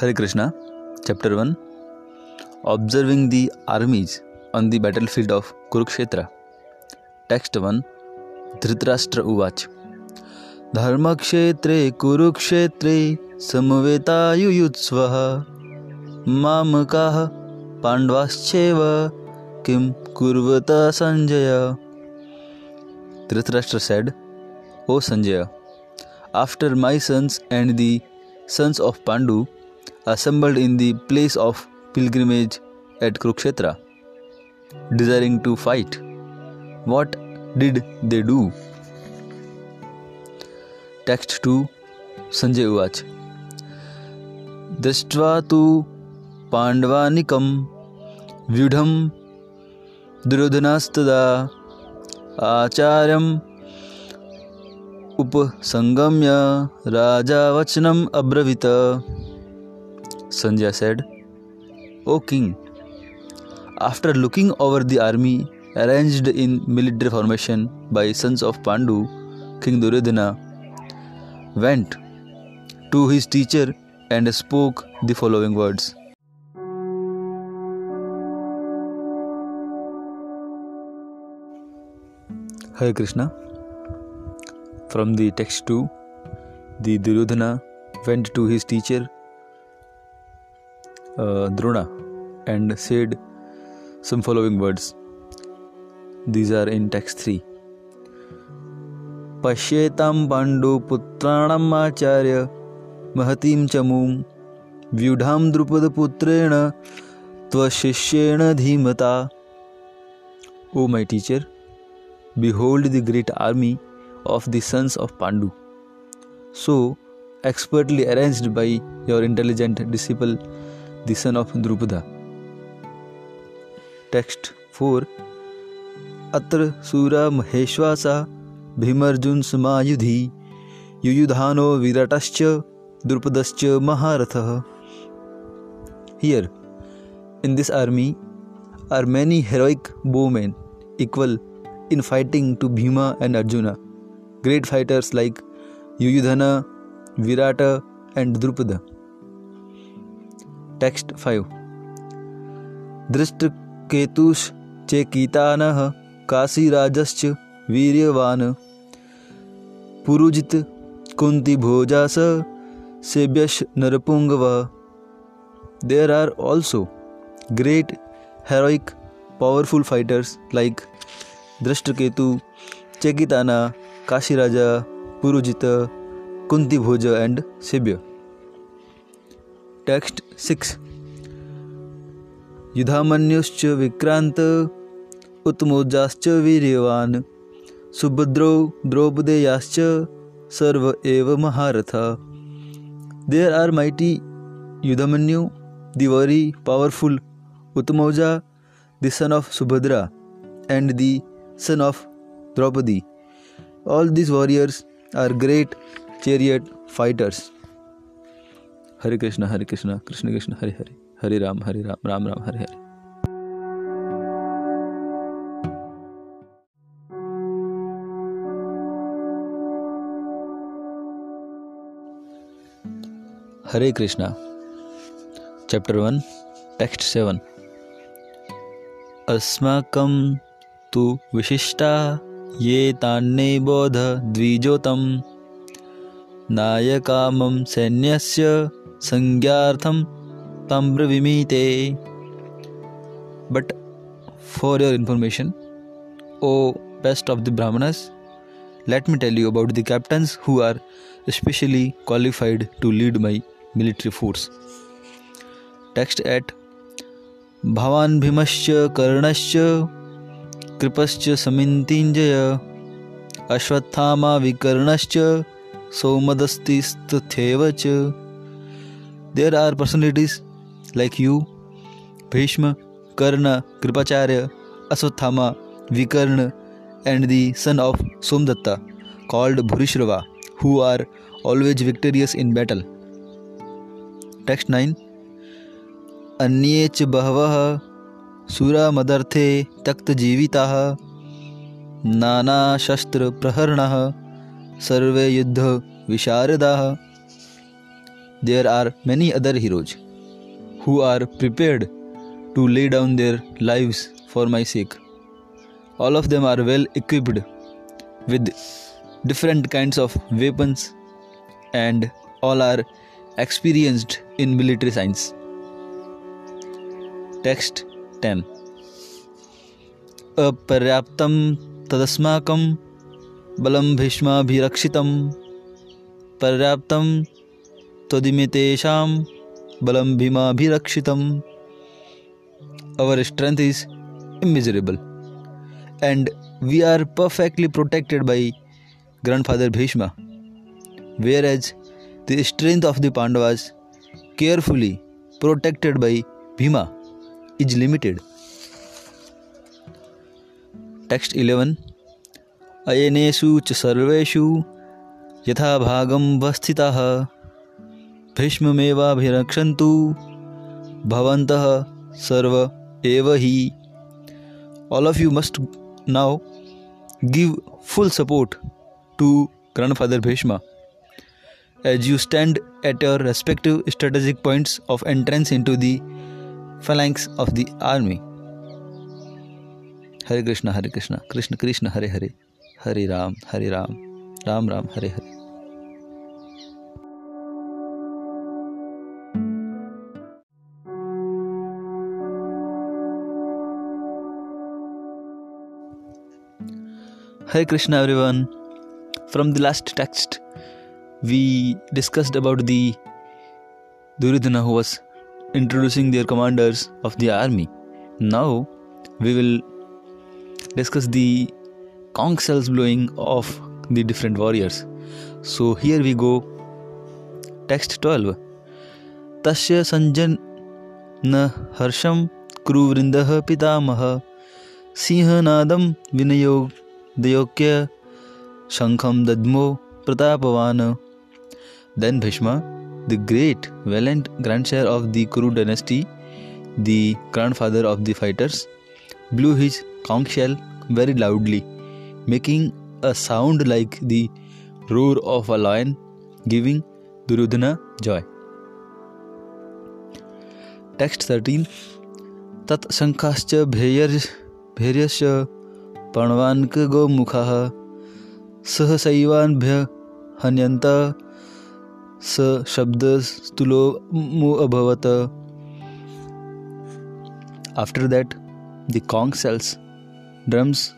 Hare Krishna chapter one observing the armies on the battlefield of Kurukshetra text one Dhritarashtra उवाच धर्म क्षेत्रे कुरुक्षेत्रे समवेतायुयुत्स्व माम का पांडवाश्चेव किम कुर्वता Sanjaya Dhritarashtra said O Sanjaya after my sons and the sons of Pandu assembled in the place of pilgrimage at Kurukshetra, desiring to fight. What did they do? Text 2 Sanjay Uvach दृष्ट्वा तु पाण्डवानिकं व्यूढं दुर्योधनास्तदा आचार्यम् उपसंगम्य राजा वचनम् अब्रवीत Sanjay said, O king, after looking over the army arranged in military formation by sons of Pandu, King Duryodhana went to his teacher and spoke the following words. Hare Krishna. From the text 2, the Duryodhana went to his teacher uh, Drona and said some following words. These are in text 3. पश्येतां पाण्डुपुत्राणाम् आचार्य महतीं च मूं व्यूढां द्रुपदपुत्रेण त्वशिष्येण धीमता O my teacher, behold the great army of the sons of Pandu, so expertly arranged by your intelligent disciple the son of Drupada. Text 4 अत्र सूरा महेश्वासा भीमर्जुन समायुधि युयुधानो विराटश्च द्रुपदश्च महारथः Here, in this army, are many heroic bowmen equal in fighting to Bhima and Arjuna, great fighters like Yuyudhana, Virata, and Drupada. Text five दृष्टकेतुश्चेकीता काशीराजश्च वीर्यवान। पुरुजित कुंती भोजा स सेब्यश नरपुंग वह there are also great heroic powerful fighters like Dhrishtaketu Chekitana Kashiraja, Purujit, Kunti Bhoja and Shaibya text six. युधामुश्च विक्रांत उत्मोजाश्च वीरवान् सुभद्रौ द्रौपदेयाश्च सर्व एव महारथ। There are mighty Yudhamanyu the very powerful Uttamauja the son of Subhadra and the son of Draupadi. All this warriors are great chariot fighters Hare Krishna Hare Krishna Krishna Krishna, Hare Hare Hare Ram Hare Ram Ram Ram, Hare Hare. Hare Krishna chapter one text seven अस्माकं तु विशिष्टा, ये तान्ने बोध द्विजोतं नायकामं सैन्यस्य संज्ञार्थम but for your information O best of the brahmanas let me tell you about the captains who are specially qualified to lead my military force text eight भवान भीमश्च कर्णश्च कृपश्च समिंतिजय अश्वत्थामा विकर्णश्च सौमदस्तिस्तथेव there are personalities like you Bhishma Karna Kripacharya Ashwatthama Vikarna and the son of Somadatta called Bhurishrava who are always victorious in battle text nine अन्ये च बहव सुरा मदर्थे तक्त जीविता नाना शस्त्र प्रहरण सर्वे युद्ध विशारदा there are many other heroes who are prepared to lay down their lives for my sake. All of them are well equipped with different kinds of weapons and all are experienced in military science. Text 10 अपर्याप्तं तदस्माकं बलं भीष्माभिरक्षितं पर्याप्तं तदिमितेशाम बलम भीमा भी Rakshitam our strength is immeasurable and we are perfectly protected by grandfather Bhishma whereas the strength of the Pandavas carefully protected by Bhima is limited text eleven अयनेशु च सर्वेशु यथा भागम वस्थिता भीष्मेवाभिरक्षंतु भवंत सर्व एव ही। All of you must now give full support to grandfather Bhishma as you stand at your respective strategic points of entrance into the phalanx of the army Hare Krishna Hare Krishna Krishna Krishna Hare Hare Hare Ram Hare Ram Ram Ram Hare Hare Hare Krishna everyone. From the last text, we discussed about the Duryodhana who was introducing their commanders of the army. Now we will discuss the conch shells blowing of the different warriors. So here we go. Text 12. तस्य संजन न हर्षम क्रूवृन्दः पितामह सिंहनादं विनयोग दयोक्य शंखम दद्मो प्रतापवान। Then Bhishma the great valiant grandsire of the Kuru dynasty the grandfather of the fighters blew his conchshell very loudly making a sound like the roar of a lion giving Duryodhana joy text thirteen तत्शंखाश्च भेयर भेयश्च प्रणवान्क गोमुखा सहसैवान्भ्य हन्यंत स शब्द स्तुलो मु अभवत। After that the conchshells drums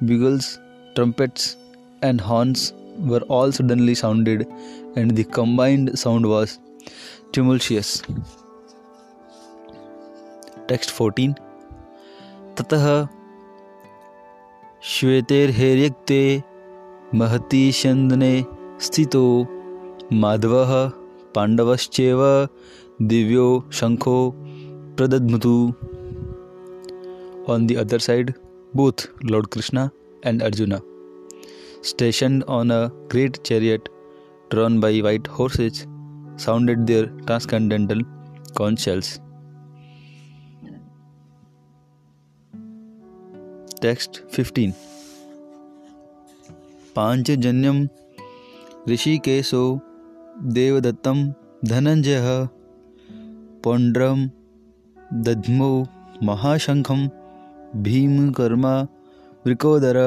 bugles trumpets and horns were all suddenly sounded and the combined sound was tumultuous text fourteen ततः श्वेतेर्ते महती चंदने स्थितो। माधव पांडवश्चे दिव्यो शंखो प्रदधमतु on the other side both Lord Krishna and Arjuna station on a great chariot drawn by white horses sounded their transcendental conchshells text fifteen पांचजन्यम ऋषिकेशो देवदत्तम धनंजय पौंड्रम दध्मो महाशंखम भीमकर्मा Vrikodar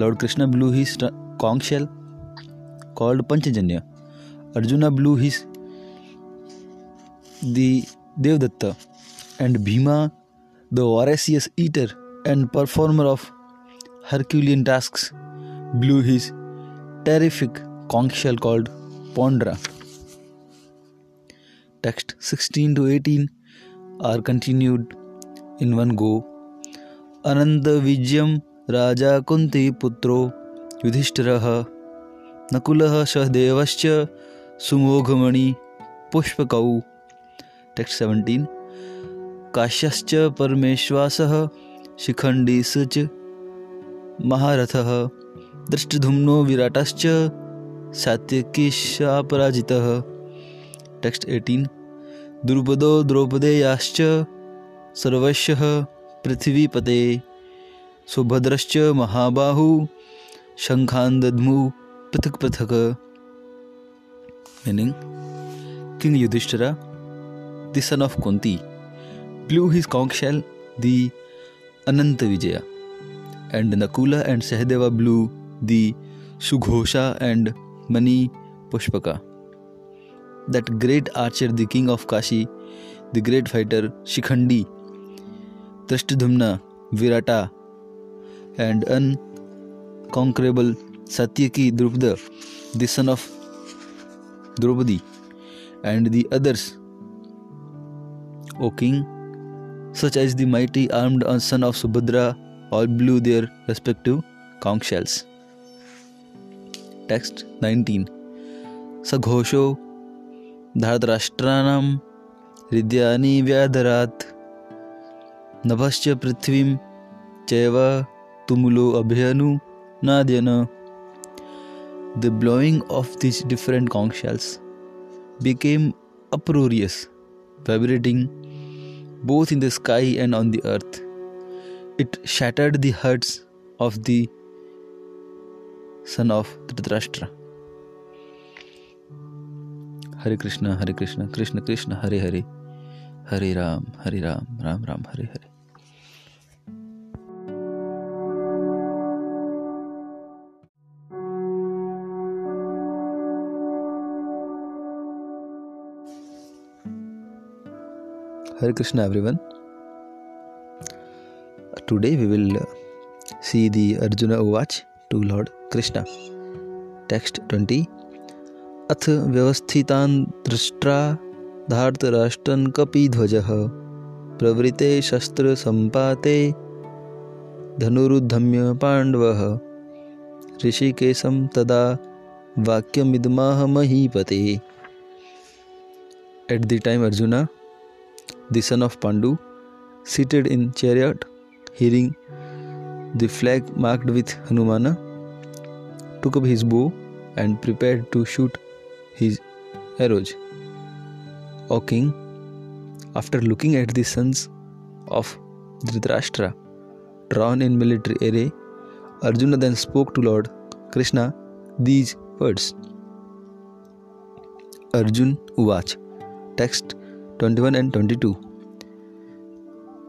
Lord Krishna blew his conch shell Panchajanya. Panchajanya. Blew his the Devdatta and Bhima the voracious eater and performer of Herculean tasks, blew his terrific conch shell called Pondra. Text 16 to 18 are continued in one go. Ananda Vijyam Raja Kunti Putro Yudhishthiraha Nakulaha Sahadevascha Sumoghamani Pushpakau. Text 17 काश्यश्च परमेश्वासः शिखण्डीस् च महारथः। दृष्टधुम्नो विराटश्च सात्यकीशापराजितः। Text eighteen. द्रुपदो द्रौपदेयाश्च सर्वशः पृथ्वीपते। सुभद्रश्च महाबाहु शङ्खान् दद्मु पृथक् पृथक्। Meaning, King Yudhishthira, the son of Kunti, blew his conch shell, the Ananta Vijaya, and Nakula and Sahadeva blew the Sughosha and Mani Pushpaka. That great archer, the king of Kashi, the great fighter Shikhandi, Drashtadhumna, Virata, and unconquerable Satyaki Drupada, the son of Draupadi, and the others, O king, such as the mighty armed son of Subhadra, all blew their respective conch shells. Text 19 सघोषो धार्तराष्ट्राणां हृदयानि व्याधरात् नभश्च पृथ्वीं चैव tumulo abhyanu nadyana. The blowing of these different conch shells became uproarious, vibrating both in the sky and on the earth. It shattered the hearts of the son of Dhritarashtra. Hare Krishna, Hare Krishna, Krishna Krishna, Hare Hare, Hare Ram, Hare Ram, Ram Ram, Hare Hare. Hare Krishna everyone today we will see the Arjuna उवाच to Lord Krishna text twenty अथ व्यवस्थिता दृष्टा धार्तराष्ट्रन कपिध्वज प्रवृते शस्त्र संपाते धनुरुद्धम्य पांडव ऋषिकेशम तदा वाक्यमिदमाह महीपते at the time Arjuna the son of Pandu, seated in chariot, hearing the flag marked with Hanumana, took up his bow and prepared to shoot his arrows. O king, after looking at the sons of Dhritarashtra drawn in military array, Arjuna then spoke to Lord Krishna these words. Arjun Uvach. Text 21 and 22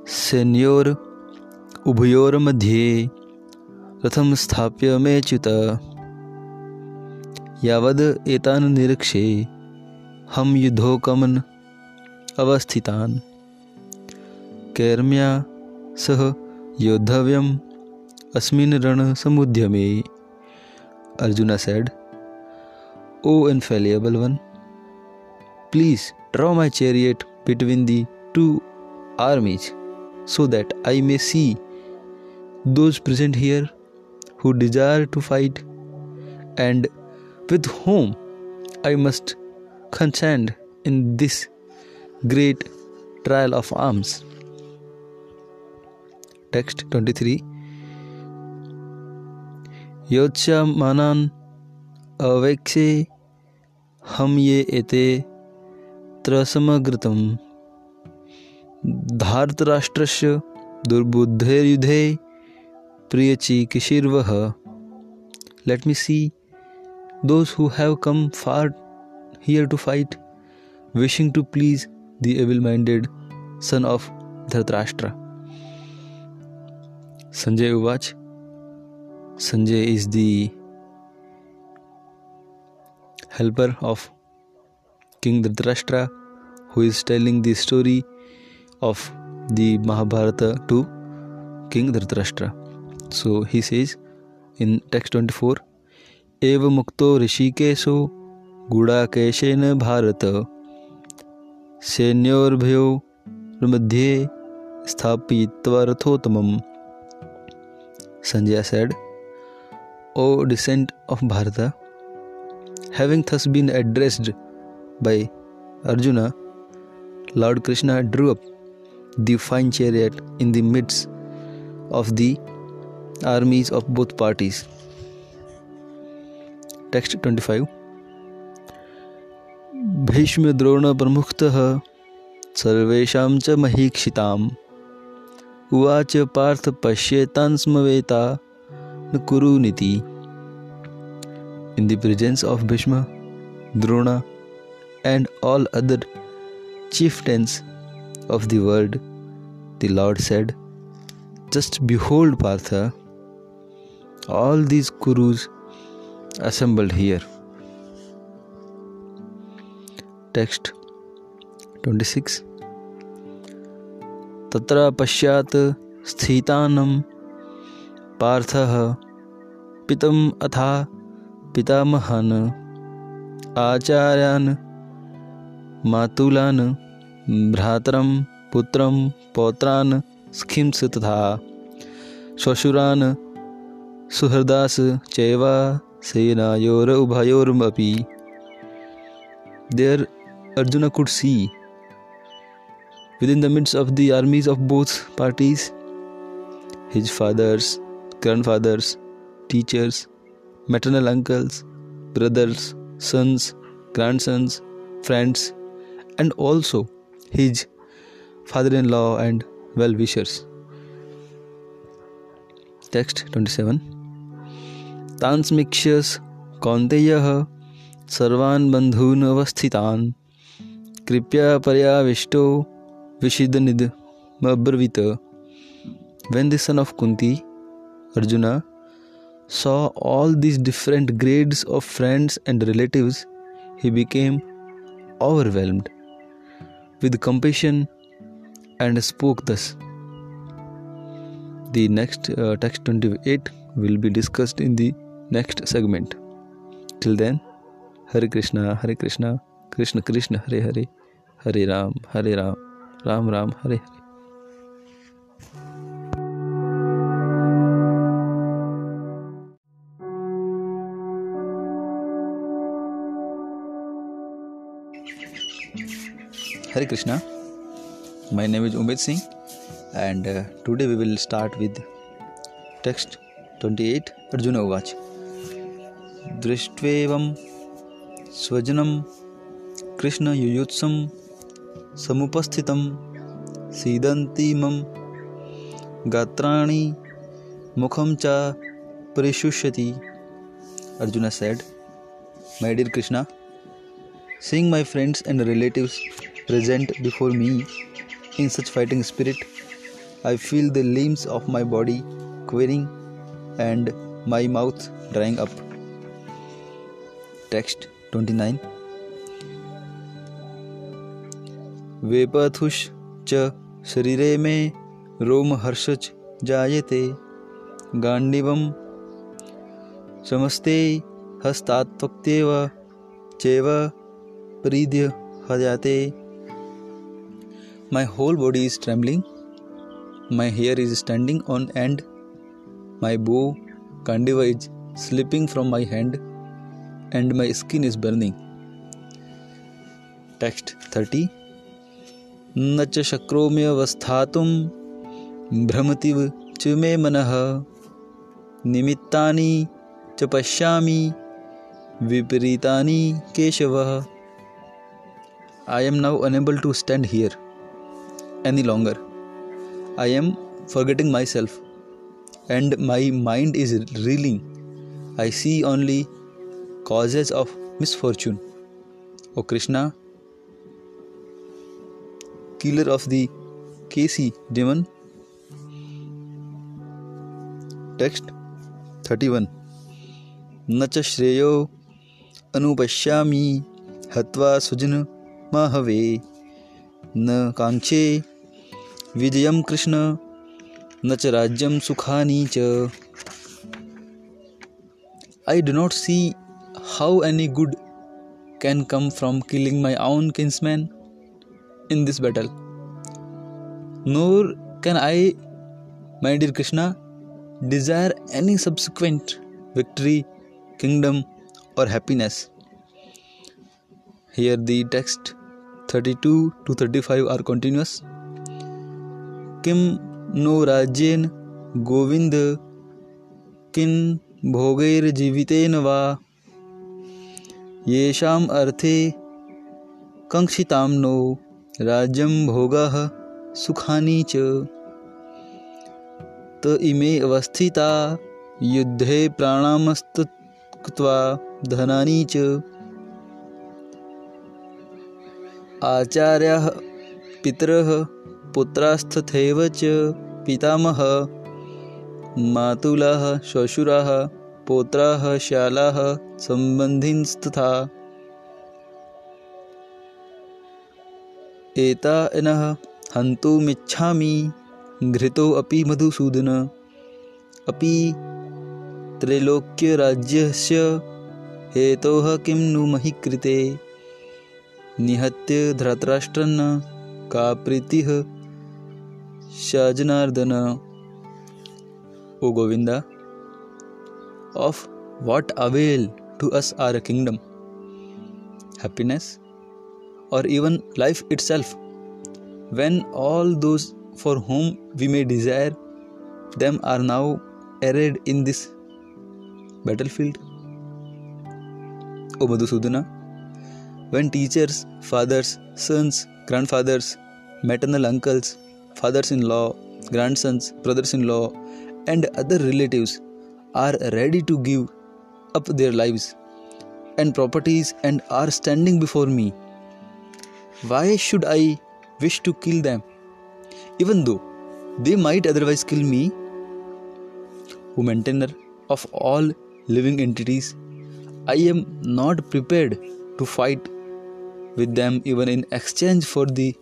सेन्योर उभयोर्मध्ये रथं स्थाप्य मेच्युत यावद् एतान् निरीक्षे, हम युद्धोकमन् अवस्थितान्। कैर्म्या सह योद्धव्यम्, अस्मिन् रणसमुद्यमे Arjun said O infallible one please Draw my chariot between the two armies so that I may see those present here who desire to fight and with whom I must contend in this great trial of arms. Text 23 Yocha manan avekse हम ये एते समग्रत धारतराष्ट्र दुर्बुद्धेयुधे प्रियची किशीर्व। Let me see those who have come for here to fight wishing to please the evil minded son of Dhritarashtra Sanjay उवाच Sanjay is the helper of king Dhritarashtra who is telling the story of the Mahabharata to King Dhritarashtra. So he says in text 24 एव मुक्तो ऋषिकेशो गुडाकेशेन भारत सैन्योर्भयो मध्ये स्थापित्वा रथोत्तमम् Sanjaya said, O descent of Bharata, having thus been addressed by Arjuna, Lord Krishna drew up the fine chariot in the midst of the armies of both parties. Text 25 Bhishma Drona प्रमुखतः सर्वेषां च महीक्षिताम् उवाच पार्थ पश्येतान् स्मवेता न कुरुनिति In the presence of Bhishma, Drona and all other chieftains of the world, the Lord said, Just behold, Partha, all these Kurus assembled here. Text 26 तत्र पश्चात् स्थितानं पार्थः पितम् अथा पितामहान् आचार्यान् मातुला भ्रातर, पुत्र, पौत्रन, स्खींस तथा शशुरा सुहृदास चैवा, सेनायोर उभयोरमी there Arjun could see. Within the midst of the armies of both parties his fathers grandfathers teachers maternal uncles brothers sons grandsons friends and also his father in law and well wishers. Text 27 Tansmikshyas Kaunteya Sarvan Bandhun Avasthitan. Kripya Paryavishto Vishidanid Mabravita When the son of Kunti, Arjuna, saw all these different grades of friends and relatives, he became overwhelmed with compassion and spoke thus. The next uh, text 28 will be discussed in the next segment. Till then, Hare Krishna, Hare Krishna, Krishna Krishna, Hare Hare, Hare Ram, Hare Ram, Ram Ram, Hare Hare. Hare Krishna my name is Umed Singh and today we will start with text 28 Arjun उवाच दृष्ट्वेवम स्वजनम कृष्ण युयुत्सम समुपस्थितम सीदंतीमम गात्राणी मुखम च परिशुष्यति Arjun said my dear Krishna seeing my friends and relative present before me in such fighting spirit, I feel the limbs of my body quivering and my mouth drying up. Text 29 वेपथुष च शरीरे मे रोमहर्षच जायते गाण्डिवं समस्ते हस्तात्वक्त्येव चैव प्रीद्य हजाते My whole body is trembling. My hair is standing on end. My bow, Kandiva, is slipping from my hand, and my skin is burning. Text 30 न च शक्रोम्यवस्थातुं भ्रमतिव च मे मनः निमित्तानि च पश्यामि विपरीतानि केशवः I am now unable to stand here Any longer. I am forgetting myself and my mind is reeling. I see only causes of misfortune. O Krishna, killer of the Kasi demon. Text 31 न च श्रेयो अनुपश्यामि हत्वा सुजन महवे न कांक्षे। विजय कृष्ण, न च राज्यम सुखानी च। I do not see how any good can come from killing my own kinsmen in this battle nor can I my dear Krishna desire any subsequent victory kingdom or happiness here the text 32 to 35 are continuous. किं नो राज्येन गोविन्द किं भोगैर्जीवितेन वा, येषाम् अर्थे कङ्क्षितां no, राज्यं भोगः सुखानि च त इमे अवस्थिता, युद्धे प्राणामस्तक्त्वा धनानि च आचार्याः पितरः पुत्रास्तथैव च पितामहः। मातुलः श्वशुराः पौत्राः शालाः सम्बन्धिनस्तथा एतानः हन्तुमिच्छामि घृतोऽपि मधुसूदन। अपि हेतोः किं नु महि कृते निहत्य धृतराष्ट्र का प्रीति? शजनार्दन। O Govinda of what avail to us are a kingdom happiness or even life itself when all those for whom we may desire them are now arrayed in this battlefield O Madhusudana when teachers, fathers, sons, grandfathers, maternal uncles, fathers in law, grandsons, brothers in law, and other relatives are ready to give up their lives and properties and are standing before me, why should I wish to kill them, even though they might otherwise kill me, who maintainer of all living entities? I am not prepared to fight with them even in exchange for the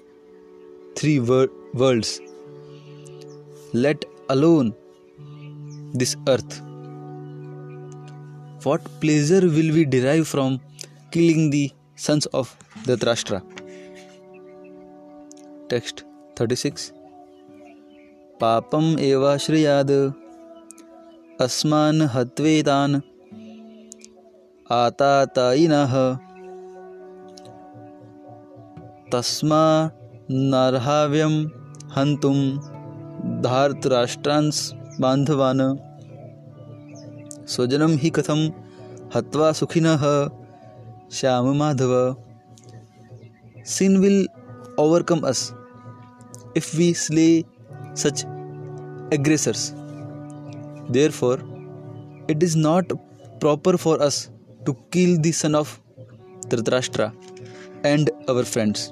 three wor- worlds, let alone this earth. What pleasure will we derive from killing the sons of Dhritarashtra? Text 36 पापम् एवाश्रयाद् अस्मान् हत्वेतान् तस्मा हंतु हंतुम धारतराष्ट्रांस बांधवान स्वजनम ही कथम हत्वा सुखिन? Shyam Madhav. Sin will overcome us if we slay such aggressors therefore it is not proper for us to kill the son of Dhritarashtra and our friends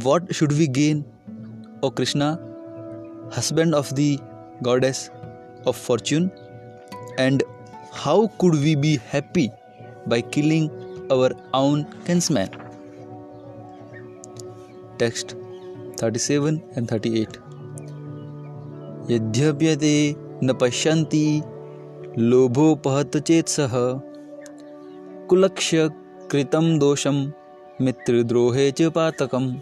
what should we gain o krishna husband of the goddess of fortune and how could we be happy by killing our own kinsman? Text 37 and 38 यद्यप्यते न पश्यन्ति लोभोपहत चेत्सः कुलक्ष्य कृतं दोषं मित्रद्रोहे च पातकम्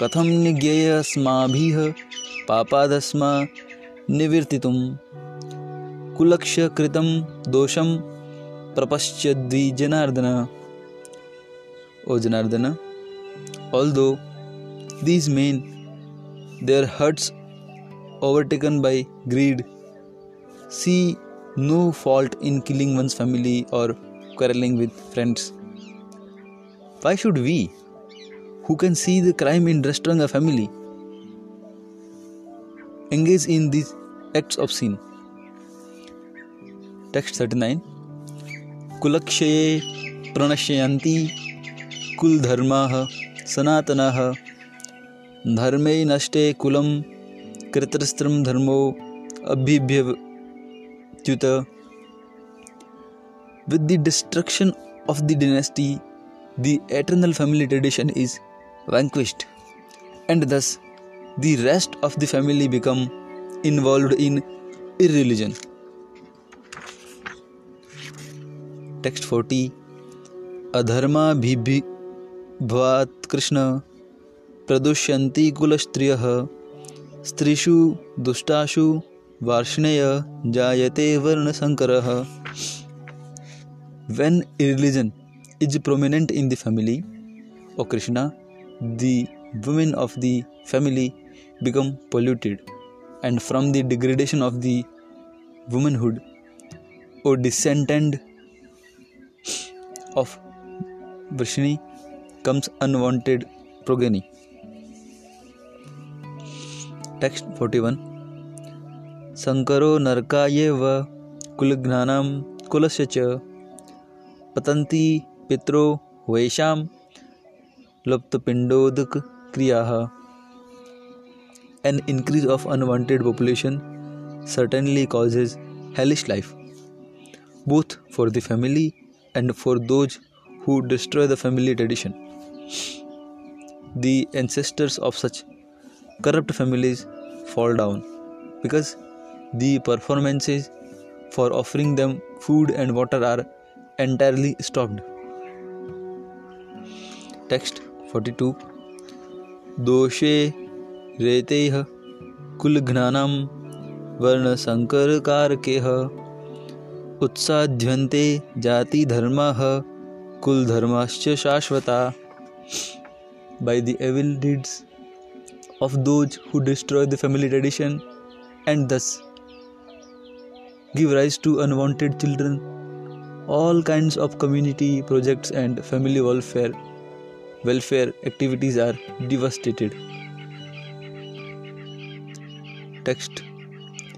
कथम निज्ञेयस्माभि पापादस्मा निवृत्ति कुलक्ष कृतम दोषम प्रपश्चि Janardan O Janardana although these men their hearts overtaken by greed see no fault in killing one's family or quarrelling with friends why should we who can see the crime in destroying a family, engage in these acts of sin? Text 39 कुलक्षये प्रणश्यन्ति कुलधर्माः सनातनाः धर्मे नष्टे कुलं कृतस्त्रं धर्मो अभिभ्यच्युत With the destruction of the dynasty, the eternal family tradition is vanquished, and thus the rest of the family become involved in irreligion. Text 40 अधर्माभिभवात् Krishna प्रदुष्यन्ति कुलस्त्रियः स्त्रीषु दुष्टाशु वार्ष्णेय जायते वर्णसङ्करः When irreligion is prominent in the family, O Krishna, the women of the family become polluted, and from the degradation of the womanhood, O descendant of Vrishni comes unwanted progeny. Text 41 Sankaro नरकायेव कुलघ्नानां कुलस्य च पतन्ति पितरो वैशां लुप्तपिण्डोदक क्रियाः An increase of unwanted population certainly causes hellish life, both for the family and for those who destroy the family tradition. The ancestors of such corrupt families fall down because the performances for offering them food and water are entirely stopped. Text forty two दोषे रेते कुलघ्ना वर्ण संकर कारके उत्साध्यन्ते जाति धर्म कुल धर्माश्च शाश्वता। By the evil deeds of those who destroy the family tradition and thus give rise to unwanted children all kinds of community projects and family welfare welfare activities are devastated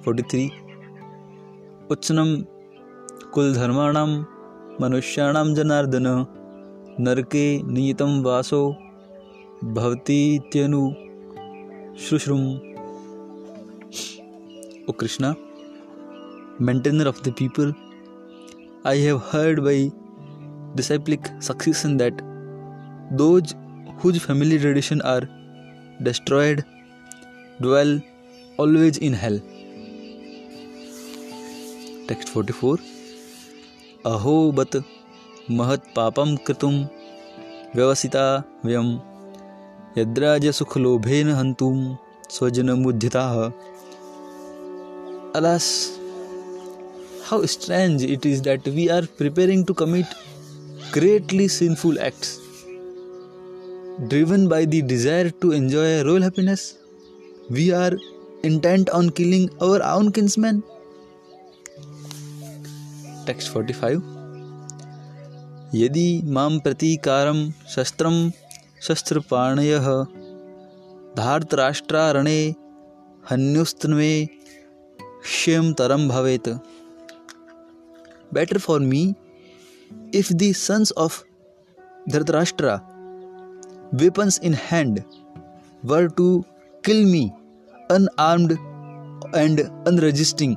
forty three उच्चनम कुलधर्माणां मनुष्याणां जनार्दन नरके नियतं वासो भवतीत्यनु शुश्रुम O Krishna, maintainer of the people, I have heard by disciplic succession that those whose family tradition are destroyed dwell always in hell. Text 44 अहो बत महत् पापं कृतुं व्यवसिता वयं यद्राजसुखलोभेन हन्तुं स्वजनमुद्धिताः Alas, how strange it is that we are preparing to commit greatly sinful acts, driven by the desire to enjoy royal happiness. We are intent on killing our own kinsmen. Text 45 यदि माँ प्रतीकारं शस्त्रं शस्त्रपाणयः धार्तराष्ट्रारणे हन्युस्तन्मे क्षयतरं भवेत् better for me if the sons of Dhritarashtra, weapons in hand, were to kill me unarmed and unresisting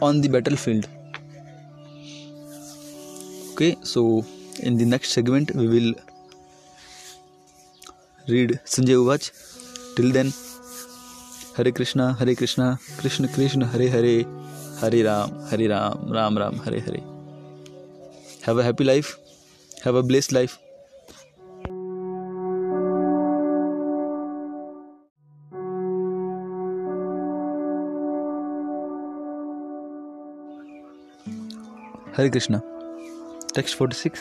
on the battlefield. Okay, so in the next segment, we will read Sanjay Uvach. Till then, Hare Krishna, Hare Krishna, Krishna Krishna, Hare Hare, Hare Ram, Hare Ram, Ram Ram, Hare Hare. Have a happy life, have a blessed life. Hare Krishna. Text forty six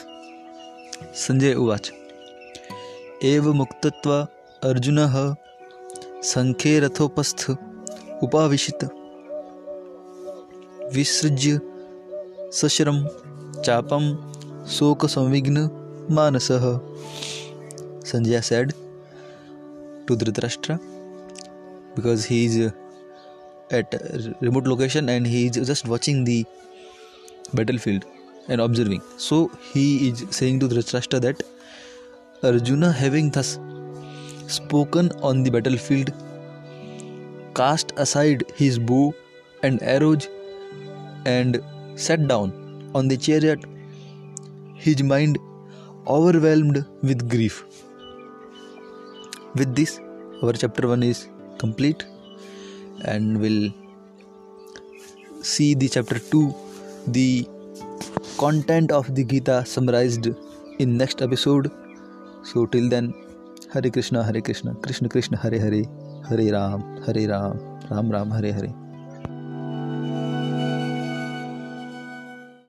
Sanjay उवाच। एव मुक्तत्वा अर्जुन संखे रथोपस्थ उपावित विसृज्य सश्रम चापम शोक संविघ्न मानस। Sanjay said to Dhritarashtra because he is at remote location and he is just watching the battlefield and observing. So he is saying to Dhritarashtra that Arjuna, having thus spoken on the battlefield, cast aside his bow and arrows and sat down on the chariot, his mind overwhelmed with grief. With this, our chapter 1 is complete and we'll see the chapter 2 the content of the Gita summarized in next episode. So till then, Hare Krishna, Hare Krishna, Krishna Krishna, Hare Hare, Hare Ram, Hare Ram, Ram Ram, Hare Hare.